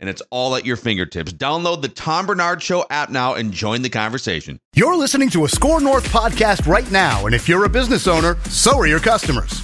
and it's all at your fingertips. Download the Tom Barnard Show app now and join the conversation. You're listening to a SKOR North podcast right now, and if you're a business owner, so are your customers.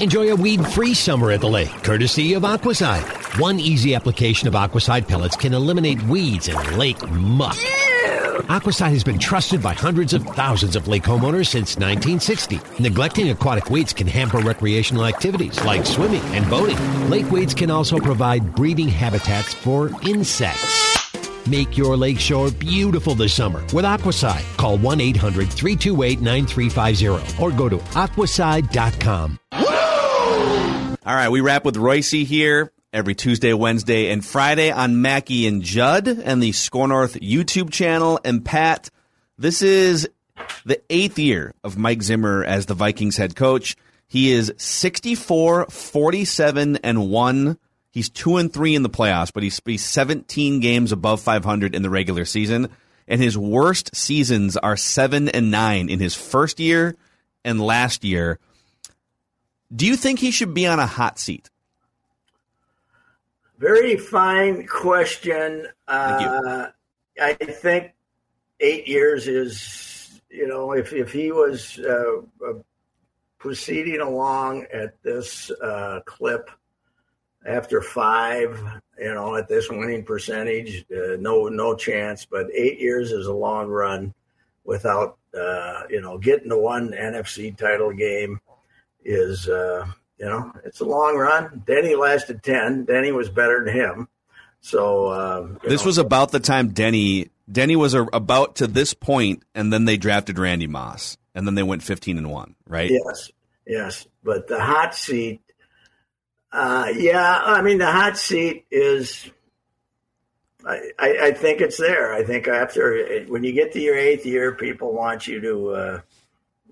Enjoy a weed free summer at the lake, courtesy of Aquacide. One easy application of Aquacide pellets can eliminate weeds and lake muck. Aquacide has been trusted by hundreds of thousands of lake homeowners since 1960. Neglecting aquatic weeds can hamper recreational activities like swimming and boating. Lake weeds can also provide breeding habitats for insects. Make your lakeshore beautiful this summer with Aquacide. Call 1 800 328 9350 or go to aquacide.com. All right, we wrap with Royce here every Tuesday, Wednesday, and Friday on Mackey and Judd and the SKOR North YouTube channel. And Pat, this is the eighth year of Mike Zimmer as the Vikings head coach. He is 64, 47, and 1. He's 2 and 3 in the playoffs, but he's, he's 17 games above 500 in the regular season. And his worst seasons are 7 and 9 in his first year and last year. Do you think he should be on a hot seat? Very fine question. Uh, I think eight years is, you know, if, if he was uh, proceeding along at this uh, clip after five, you know, at this winning percentage, uh, no no chance. But eight years is a long run without, uh, you know, getting to one NFC title game is, uh, you know, it's a long run. Denny lasted 10. Denny was better than him. So uh, this know. was about the time Denny Denny was a, about to this point, and then they drafted Randy Moss, and then they went 15 and one, right? Yes, yes. But the hot seat, uh, yeah, I mean the hot seat is. I, I, I think it's there. I think after when you get to your eighth year, people want you to uh,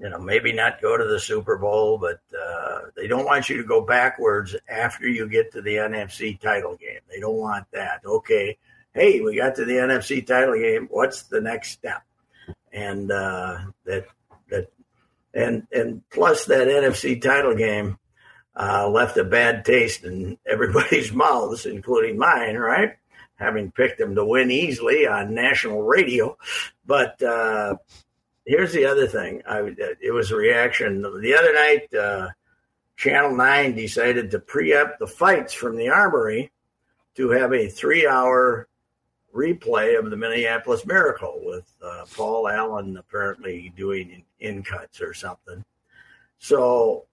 you know, maybe not go to the Super Bowl, but uh, they don't want you to go backwards after you get to the NFC title game. They don't want that. Okay, hey, we got to the NFC title game. What's the next step? And uh, that that and and plus that NFC title game uh, left a bad taste in everybody's mouths, including mine. Right, having picked them to win easily on national radio, but uh, here's the other thing. I, it was a reaction the other night. Uh, Channel Nine decided to preempt the fights from the Armory to have a three-hour replay of the Minneapolis Miracle with uh, Paul Allen apparently doing in cuts or something. So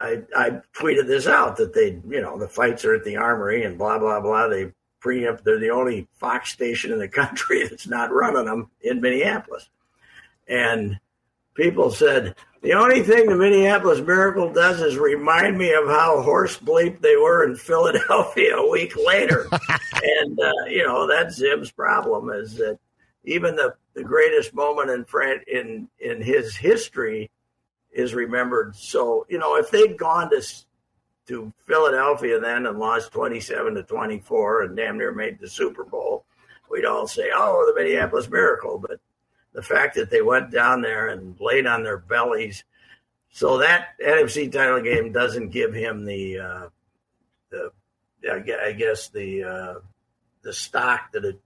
I, I tweeted this out that they, you know, the fights are at the Armory and blah blah blah. They preempt. They're the only Fox station in the country that's not running them in Minneapolis. And people said, the only thing the Minneapolis Miracle does is remind me of how horse bleep they were in Philadelphia a week later. and, uh, you know, that's Zim's problem is that even the, the greatest moment in, Fran- in, in his history is remembered. So, you know, if they'd gone to, to Philadelphia then and lost 27 to 24 and damn near made the Super Bowl, we'd all say, oh, the Minneapolis Miracle. But the fact that they went down there and laid on their bellies. So that NFC title game doesn't give him the, uh, the I guess the uh, the stock that it.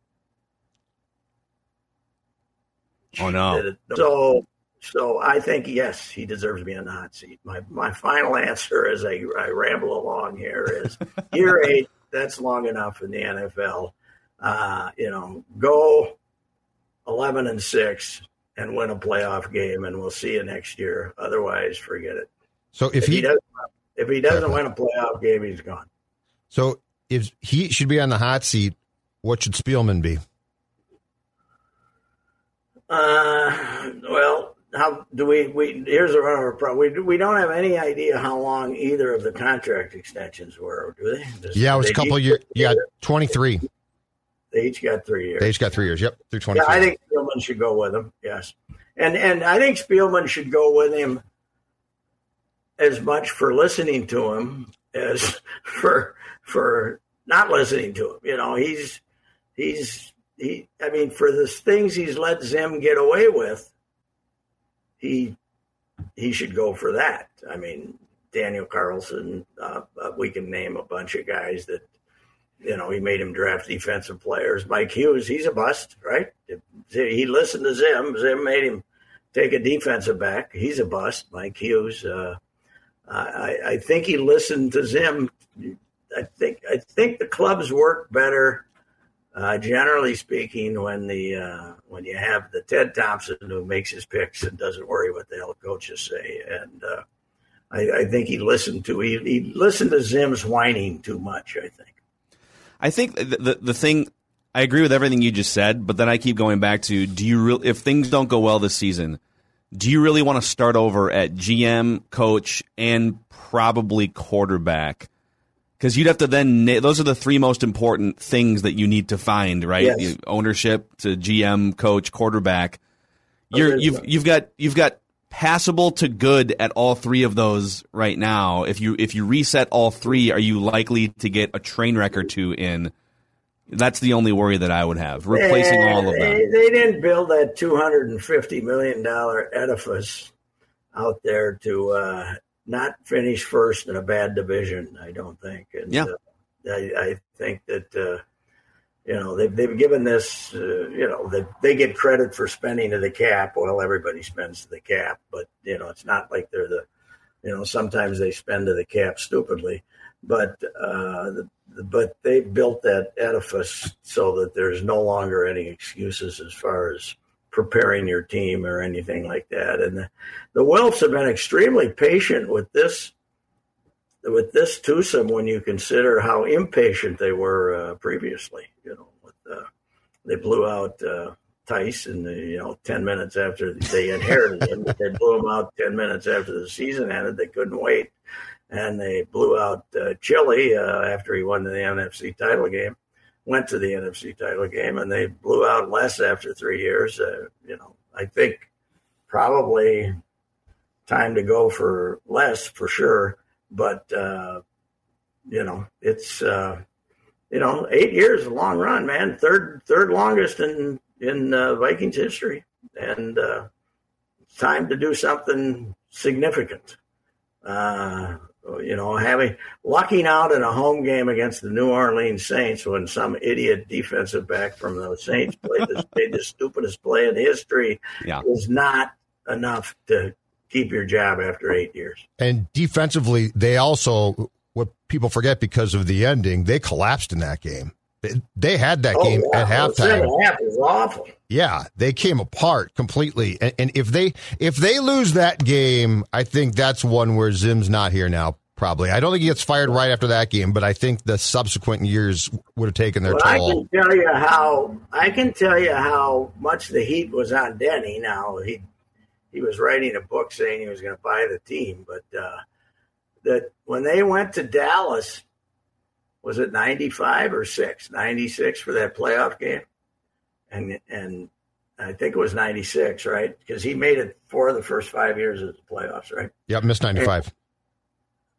Oh no! It, so so I think yes, he deserves to be on the hot seat. My my final answer as I, I ramble along here is year eight. That's long enough in the NFL. Uh, you know, go 11 and 6 and win a playoff game and we'll see you next year otherwise forget it so if, if he, he If he doesn't win a playoff game, he's gone. So if he should be on the hot seat, what should Spielman be? Uh, well, how do we? We here's our problem. We we don't have any idea how long either of the contract extensions were, do they? Just, yeah, it was a couple years. Yeah, twenty three. They each got three years. They each got three years. Yep, through twenty. Yeah, I think Spielman should go with him. Yes, and and I think Spielman should go with him as much for listening to him as for for not listening to him. You know, he's he's he. I mean, for the things he's let Zim get away with, he he should go for that. I mean, Daniel Carlson. Uh, uh, we can name a bunch of guys that you know he made him draft defensive players. Mike Hughes, he's a bust, right? He listened to Zim. Zim made him take a defensive back. He's a bust. Mike Hughes. Uh, I, I think he listened to Zim. I think I think the clubs work better, uh, generally speaking, when the uh, when you have the Ted Thompson who makes his picks and doesn't worry what the hell coaches say. And uh, I, I, think he listened to he, he listened to Zim's whining too much. I think. I think the, the the thing I agree with everything you just said, but then I keep going back to do you really if things don't go well this season do you really want to start over at GM, coach, and probably quarterback? Because you'd have to then those are the three most important things that you need to find, right? Yes. Ownership to GM, coach, quarterback. You're you've you've got you've got passable to good at all three of those right now. If you if you reset all three, are you likely to get a train wreck or two in? That's the only worry that I would have. Replacing and all of them. They, they didn't build that two hundred and fifty million dollar edifice out there to uh, not finish first in a bad division. I don't think. And, yeah. Uh, I, I, think that uh, you know they've they've given this. Uh, you know they they get credit for spending to the cap. Well, everybody spends to the cap, but you know it's not like they're the. You know sometimes they spend to the cap stupidly, but uh, the but they built that edifice so that there's no longer any excuses as far as preparing your team or anything like that. And the, the Wilfs have been extremely patient with this with this twosome when you consider how impatient they were uh, previously. You know, with, uh, they blew out uh, Tice in the you know ten minutes after they inherited him. They blew him out ten minutes after the season ended. They couldn't wait and they blew out uh, Chilly uh, after he won the NFC title game. Went to the NFC title game, and they blew out Les after three years. Uh, you know, I think probably time to go for less for sure. But uh, you know, it's uh, you know, eight years a long run, man. Third third longest in in uh, Vikings history, and uh, time to do something significant. Uh, you know, having lucking out in a home game against the New Orleans Saints when some idiot defensive back from the Saints played the, played the stupidest play in history yeah. is not enough to keep your job after eight years. And defensively, they also what people forget because of the ending, they collapsed in that game. They had that oh, game yeah. at halftime. Half is awful. Yeah, they came apart completely. And, and, if they if they lose that game, I think that's one where Zim's not here now. Probably, I don't think he gets fired right after that game, but I think the subsequent years would have taken their well, toll. I can tell you how I can tell you how much the heat was on Denny. Now he he was writing a book saying he was going to buy the team, but uh, that when they went to Dallas, was it ninety five or six? Ninety six for that playoff game and and I think it was '96, right? Because he made it four of the first five years of the playoffs, right? Yep, missed '95.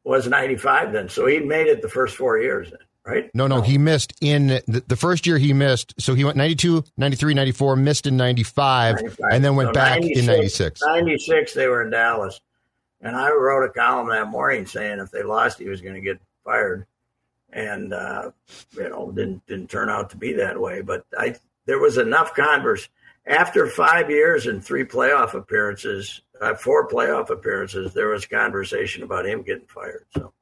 Was '95 then? So he made it the first four years, then, right? No, no, he missed in the, the, first year. He missed, so he went 92, 93, 94, missed in 95, 95. and then went so back 96, in '96. '96, they were in Dallas, and I wrote a column that morning saying if they lost, he was going to get fired, and uh, you know, didn't didn't turn out to be that way. But I there was enough converse after five years and three playoff appearances, uh, four playoff appearances. There was conversation about him getting fired. So,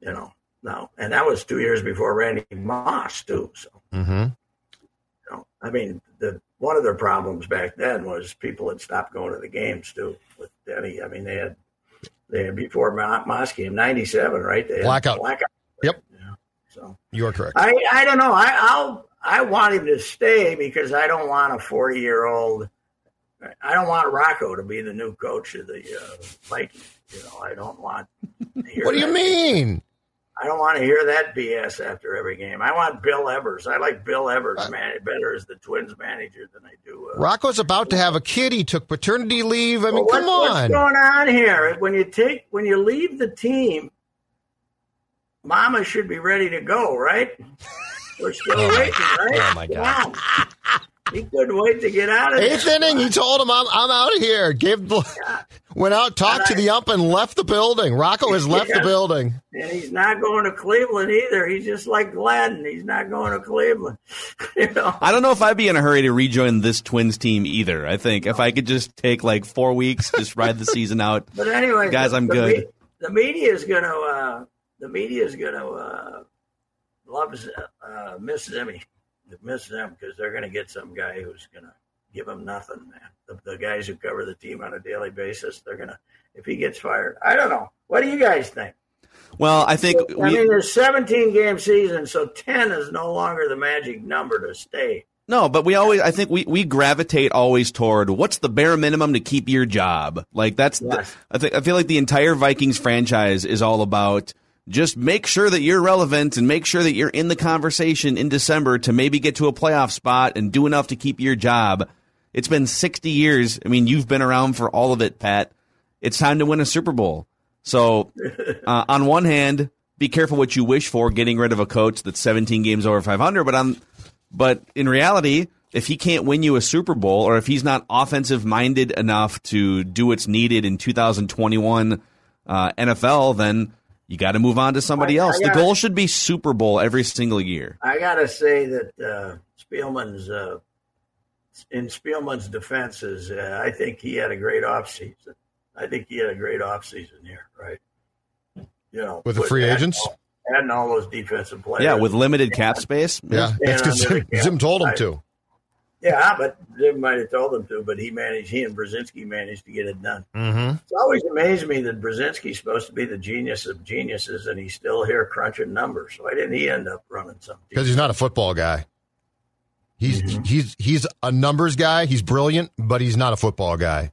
you know, no, and that was two years before Randy Moss too. So, mm-hmm. you know, I mean, the one of their problems back then was people had stopped going to the games too with Denny. I mean, they had They had before Moss came, '97, right? They had Blackout. Blackout. Yep. Yeah. So You are correct. I, I don't know. I, I'll I want him to stay because I don't want a 40 year old. I don't want Rocco to be the new coach of the uh, Vikings. You know, I don't want. what do you mean? I don't want to hear that BS after every game. I want Bill Evers. I like Bill Evers man, better as the Twins manager than I do. Uh, Rocco's about to have a kid. He took paternity leave. I mean, Well, what- come on. What's going on here? When you take when you leave the team, Mama should be ready to go, right? We're still waiting, right? oh, my God. He couldn't wait to get out of there. Eighth inning, he told him, "I'm I'm out of here." Gave went out, talked to the ump, and left the building. Rocco has left the building. And he's not going to Cleveland either. He's just like Gladden. He's not going to Cleveland. you know. I don't know if I'd be in a hurry to rejoin this Twins team either. I think if I could just take like four weeks, just ride the season out. But anyway, Guys, the- I'm the good. me- the media is going to uh, the media is going to uh, love uh, miss Zimmy, miss them because they're going to get some guy who's going to give them nothing, man. The, the guys who cover the team on a daily basis, they're going to if he gets fired. I don't know. What do you guys think? Well, I think I we, mean, there's 17 game season, so 10 is no longer the magic number to stay. No, but we always, I think we, we gravitate always toward what's the bare minimum to keep your job. Like that's, the, I think, I feel like the entire Vikings franchise is all about just make sure that you're relevant and make sure that you're in the conversation in December to maybe get to a playoff spot and do enough to keep your job. It's been 60 years. I mean, you've been around for all of it, Pat. It's time to win a Super Bowl. So, uh, on one hand, be careful what you wish for, getting rid of a coach that's 17 games over 500. But on, but in reality, if he can't win you a Super Bowl, or if he's not offensive minded enough to do what's needed in 2021 uh, NFL, then you got to move on to somebody I- I else. the gotta- goal should be Super Bowl every single year. I got to say that uh, Spielman's, uh, in Spielman's defense, is uh, I think he had a great offseason. I think he had a great offseason here, right? You know, With the free adding agents? all- adding all those defensive players. Yeah, with limited cap space. Yeah, that's because under Zim, the cap. Zim told him Right. to. Yeah, but they might have told him to, but he managed. He and Brzezinski managed to get it done. Mm-hmm. It's always amazed me that Brzezinski's supposed to be the genius of geniuses, and he's still here crunching numbers. Why didn't he end up running something? Because he's not a football guy. He's Mm-hmm. he's he's a numbers guy. He's brilliant, but he's not a football guy.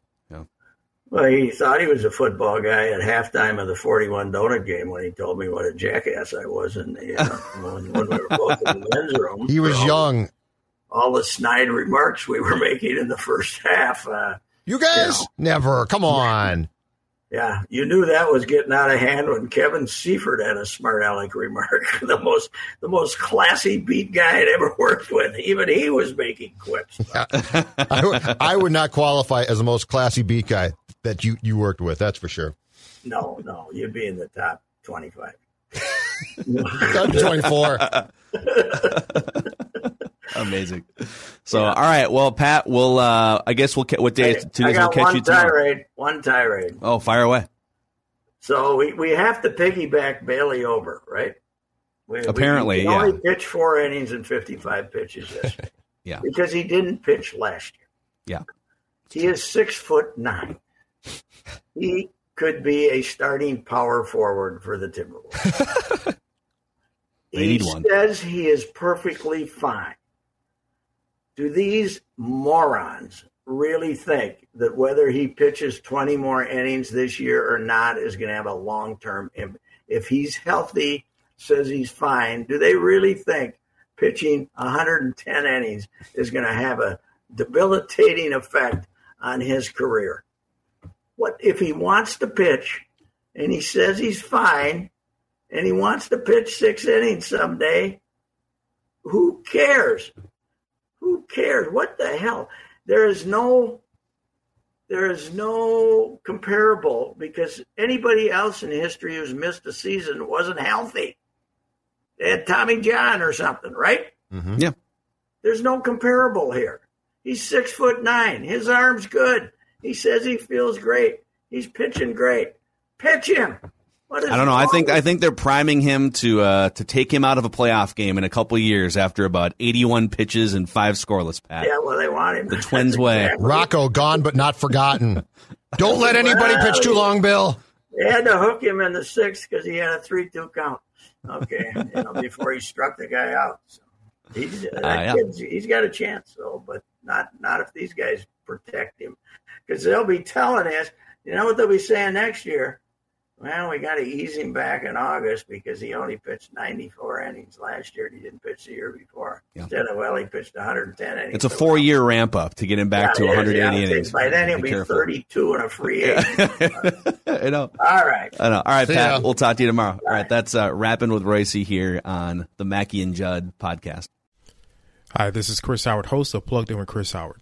Well, he thought he was a football guy at halftime of the 41 donut game when he told me what a jackass I was. And you know, when, when we were both in the men's room, He was young. All the snide remarks we were making in the first half. Uh, You guys never. Come on. yeah, you knew that was getting out of hand when Kevin Seifert had a smart aleck remark. the most, the most classy beat guy I'd ever worked with. Even he was making quips. I, would- I would not qualify as the most classy beat guy that you you worked with. That's for sure. No, no, you'd be in the top 25. I'm 24. Amazing. So, all right. Well, Pat, we'll. Uh, I guess we'll. Ca- what day? Two days we'll catch one you tomorrow. tirade. One tirade. Oh, fire away. So we, we have to piggyback Bailey Ober, right? We, Apparently, we, he yeah. only pitched four innings and 55 pitches yesterday. Yeah. Because he didn't pitch last year. Yeah. He is six foot nine. He could be a starting power forward for the Timberwolves. They he need one. says he is perfectly fine. Do these morons really think that whether he pitches 20 more innings this year or not is going to have a long term impact? If he's healthy, says he's fine, do they really think pitching 110 innings is going to have a debilitating effect on his career? What if he wants to pitch and he says he's fine and he wants to pitch six innings someday? Who cares? Who cares? What the hell? There is no there is no comparable because anybody else in history who's missed a season wasn't healthy. They had Tommy John or something, right? Mm-hmm. Yeah. There's no comparable here. He's six foot nine. His arm's good. He says he feels great. He's pitching great. Pitch him. What is I don't know. I think I think they're priming him to uh, to take him out of a playoff game in a couple of years after about 81 pitches and five scoreless. Pat. Yeah, well, they want him. The Twins way. Rocco gone but not forgotten. Don't let anybody pitch too long, Bill. they had to hook him in the sixth because he had a three-two count. Okay, you know, before he struck the guy out. So he's uh, yeah. he's got a chance though, but not not if these guys protect him because they'll be telling us. You know what they'll be saying next year? Well, we got to ease him back in August because he only pitched 94 innings last year and he didn't pitch the year before. Yeah. Instead of, well, he pitched 110 innings. It's a four year ramp up to get him back yeah, to 180 yeah, innings. By then he'll be, be 32 and a free agent. I know. All right. I know. All right, See Pat. Ya. We'll talk to you tomorrow. All, All right. right. That's uh, Rapping with Royce here on the Mackey and Judd podcast. Hi, this is Chris Howard, host of Plugged In with Chris Howard.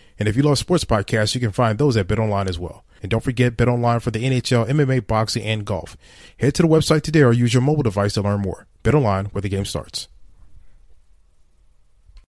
And if you love sports podcasts, you can find those at BetOnline as well. And don't forget BetOnline for the NHL, MMA, boxing, and golf. Head to the website today or use your mobile device to learn more. BetOnline, where the game starts.